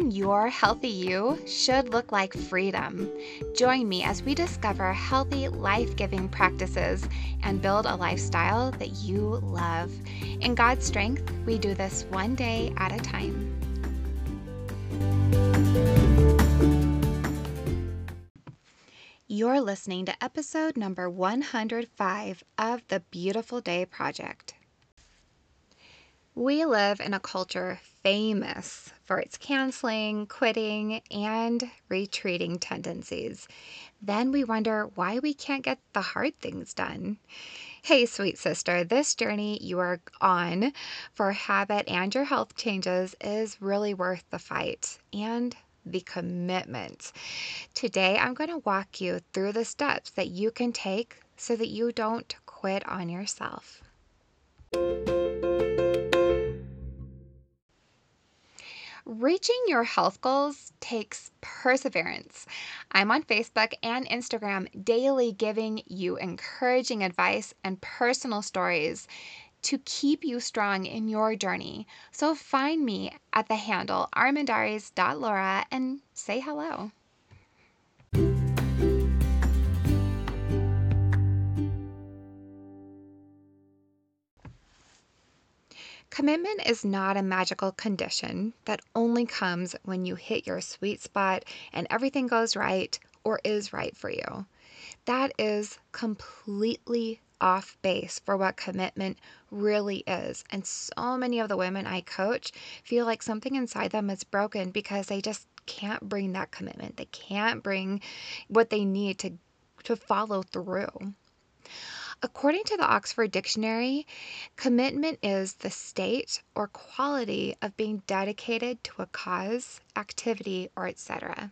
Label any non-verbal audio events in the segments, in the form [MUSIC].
Living your healthy you should look like freedom. Join me as we discover healthy, life giving practices and build a lifestyle that you love. In God's strength, we do this one day at a time. You're listening to episode number 105 of the Beautiful Day Project. We live in a culture famous for its canceling, quitting, and retreating tendencies. Then we wonder why we can't get the hard things done. Hey, sweet sister, this journey you are on for habit and your health changes is really worth the fight and the commitment. Today, I'm going to walk you through the steps that you can take so that you don't quit on yourself. Reaching your health goals takes perseverance. I'm on Facebook and Instagram daily giving you encouraging advice and personal stories to keep you strong in your journey. So find me at the handle armendariz.lora and say hello. Commitment is not a magical condition that only comes when you hit your sweet spot and everything goes right or is right for you. That is completely off base for what commitment really is. And so many of the women I coach feel like something inside them is broken because they just can't bring that commitment. They can't bring what they need to to follow through. According to the Oxford Dictionary, commitment is the state or quality of being dedicated to a cause, activity, or etc.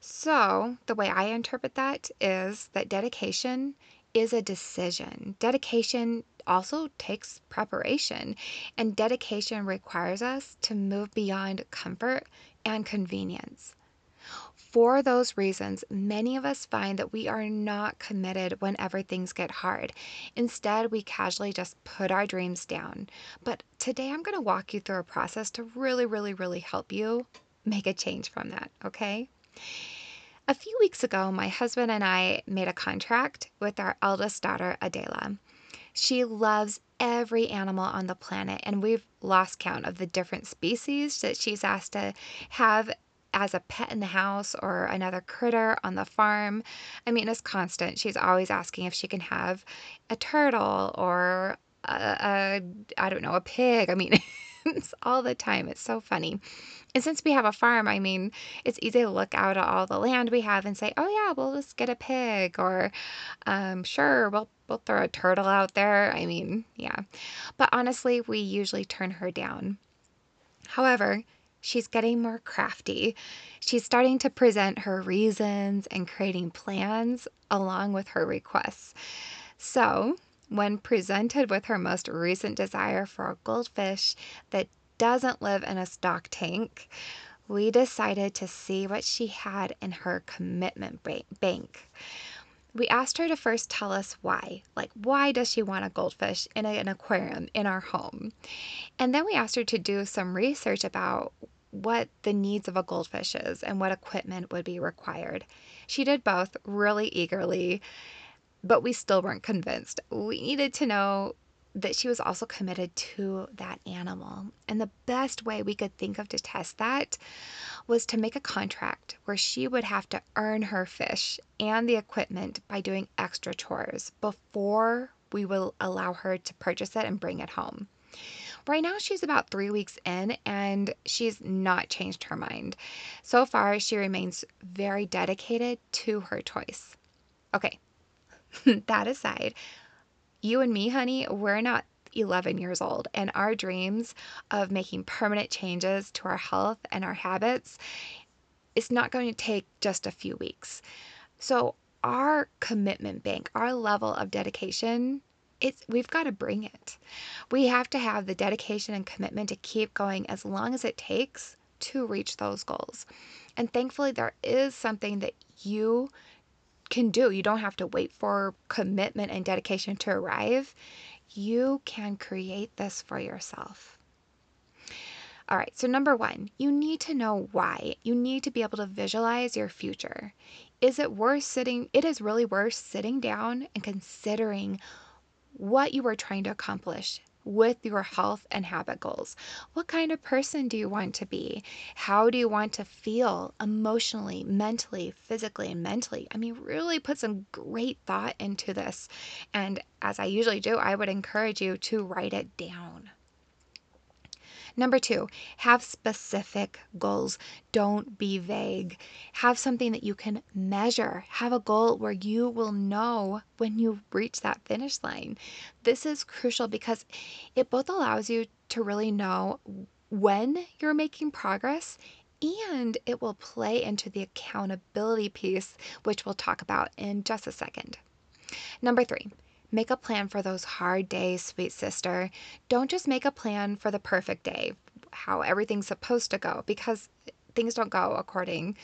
So, the way I interpret that is that dedication is a decision. Dedication also takes preparation, and dedication requires us to move beyond comfort and convenience. For those reasons, many of us find that we are not committed whenever things get hard. Instead, we casually just put our dreams down. But today I'm going to walk you through a process to really, really, really help you make a change from that, okay? A few weeks ago, my husband and I made a contract with our eldest daughter, Adela. She loves every animal on the planet, and we've lost count of the different species that she's asked to have as a pet in the house or another critter on the farm. I mean, it's constant. She's always asking if she can have a turtle or a, a I don't know, a pig. I mean, [LAUGHS] it's all the time. It's so funny. And since we have a farm, I mean, it's easy to look out at all the land we have and say, "Oh yeah, we'll just get a pig," or um, "Sure, we'll we'll throw a turtle out there." I mean, yeah. But honestly, we usually turn her down. However, she's getting more crafty. She's starting to present her reasons and creating plans along with her requests. So, when presented with her most recent desire for a goldfish that doesn't live in a stock tank, we decided to see what she had in her commitment bank. We asked her to first tell us why. Like, why does she want a goldfish in an aquarium in our home? And then we asked her to do some research about what the needs of a goldfish is and what equipment would be required. She did both really eagerly, but we still weren't convinced. We needed to know that she was also committed to that animal. And the best way we could think of to test that was to make a contract where she would have to earn her fish and the equipment by doing extra chores before we will allow her to purchase it and bring it home. Right now, she's about three weeks in and she's not changed her mind. So far, she remains very dedicated to her choice. Okay, [LAUGHS] that aside, you and me, honey, we're not 11 years old, and our dreams of making permanent changes to our health and our habits is not going to take just a few weeks. So, our commitment bank, our level of dedication it's we've got to bring it. We have to have the dedication and commitment to keep going as long as it takes to reach those goals. And thankfully there is something that you can do. You don't have to wait for commitment and dedication to arrive. You can create this for yourself. All right, so number one, you need to know why. You need to be able to visualize your future. Is it worth sitting? It is really worth sitting down and considering what you are trying to accomplish with your health and habit goals. What kind of person do you want to be? How do you want to feel emotionally, mentally, physically, and mentally? I mean, really put some great thought into this. And as I usually do, I would encourage you to write it down. Number two, have specific goals. Don't be vague. Have something that you can measure. Have a goal where you will know when you reach that finish line. This is crucial because it both allows you to really know when you're making progress and it will play into the accountability piece, which we'll talk about in just a second. Number three, Make a plan for those hard days, sweet sister. Don't just make a plan for the perfect day, how everything's supposed to go, because things don't go according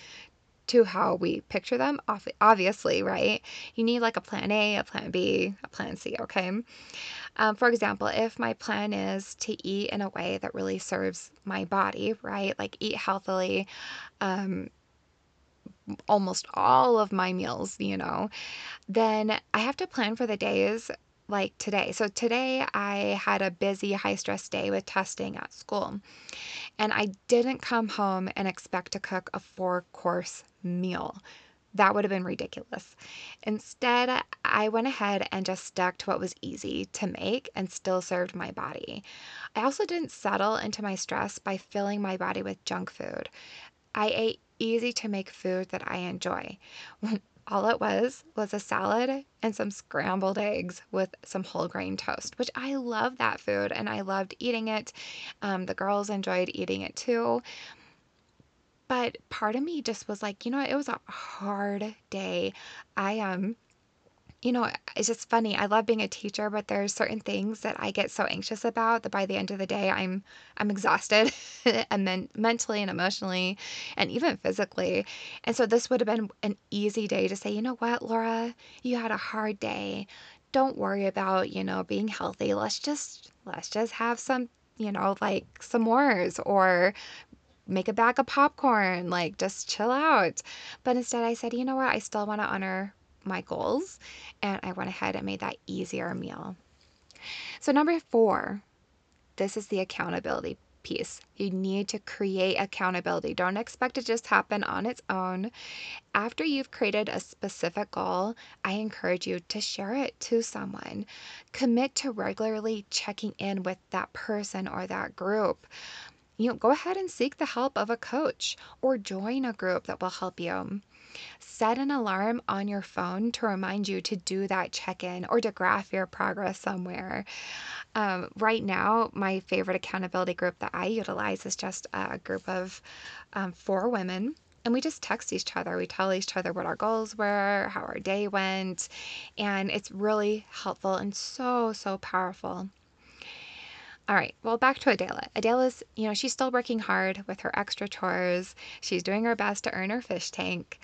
to how we picture them, obviously, right? You need like a plan A, a plan B, a plan C, okay? Um, for example, if my plan is to eat in a way that really serves my body, right? Like eat healthily, um, almost all of my meals, you know, then I have to plan for the days like today. So today I had a busy, high stress day with testing at school. And I didn't come home and expect to cook a four course meal. That would have been ridiculous. Instead, I went ahead and just stuck to what was easy to make and still served my body. I also didn't settle into my stress by filling my body with junk food. I ate easy to make food that I enjoy. All it was was a salad and some scrambled eggs with some whole grain toast, which I love that food and I loved eating it. Um, the girls enjoyed eating it too. But part of me just was like, you know, it was a hard day. I um you know, it's just funny. I love being a teacher, but there's certain things that I get so anxious about that by the end of the day, I'm I'm exhausted, [LAUGHS] and then mentally and emotionally, and even physically. And so this would have been an easy day to say, you know what, Lora, you had a hard day. Don't worry about you know being healthy. Let's just let's just have some you know like s'mores or make a bag of popcorn, like just chill out. But instead, I said, you know what, I still want to honor my goals and I went ahead and made that easier meal. So, number four, this is the accountability piece. You need to create accountability. Don't expect it just happen on its own. After you've created a specific goal, I encourage you to share it to someone. Commit to regularly checking in with that person or that group. You know, go ahead and seek the help of a coach or join a group that will help you. Set an alarm on your phone to remind you to do that check in or to graph your progress somewhere. Um, right now, my favorite accountability group that I utilize is just a group of um, four women and we just text each other. We tell each other what our goals were, how our day went, and it's really helpful and so, so powerful. All right, well, back to Adela. Adela's, you know, she's still working hard with her extra chores. She's doing her best to earn her fish tank.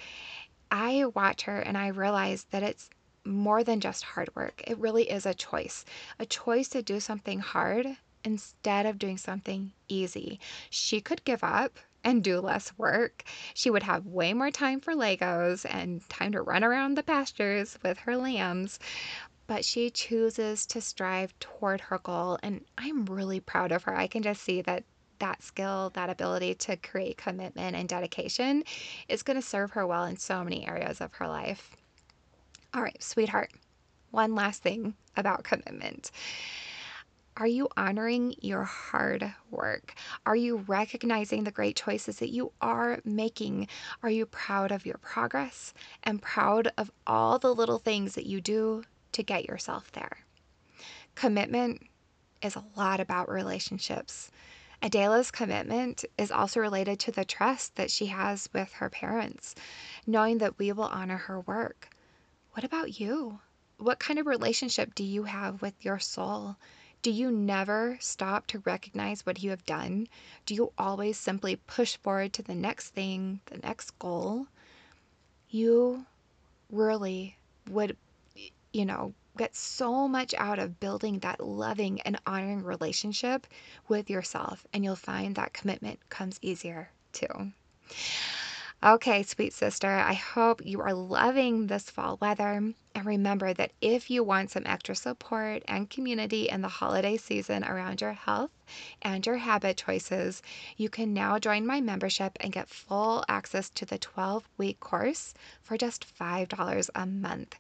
I watch her and I realize that it's more than just hard work. It really is a choice, a choice to do something hard instead of doing something easy. She could give up and do less work. She would have way more time for Legos and time to run around the pastures with her lambs but she chooses to strive toward her goal. And I'm really proud of her. I can just see that that skill, that ability to create commitment and dedication is going to serve her well in so many areas of her life. All right, sweetheart, one last thing about commitment. Are you honoring your hard work? Are you recognizing the great choices that you are making? Are you proud of your progress and proud of all the little things that you do to get yourself there. Commitment is a lot about relationships. Adela's commitment is also related to the trust that she has with her parents, knowing that we will honor her work. What about you? What kind of relationship do you have with your soul? Do you never stop to recognize what you have done? Do you always simply push forward to the next thing, the next goal? You really would you know, get so much out of building that loving and honoring relationship with yourself, and you'll find that commitment comes easier too. Okay, sweet sister, I hope you are loving this fall weather. And remember that if you want some extra support and community in the holiday season around your health and your habit choices, you can now join my membership and get full access to the 12 week course for just $5 a month.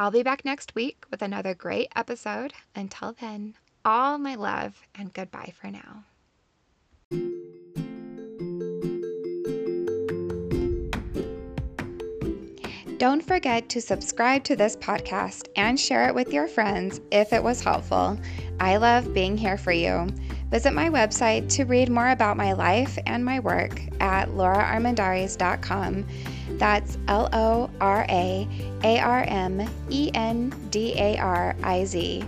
I'll be back next week with another great episode. Until then, all my love and goodbye for now. Don't forget to subscribe to this podcast and share it with your friends if it was helpful. I love being here for you. Visit my website to read more about my life and my work at loraarmendariz.com. That's L O R A A R M E N D A R I Z.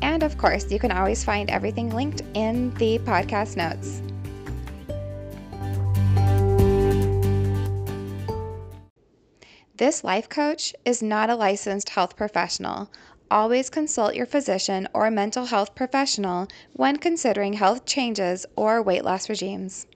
And of course, you can always find everything linked in the podcast notes. This life coach is not a licensed health professional. Always consult your physician or mental health professional when considering health changes or weight loss regimes.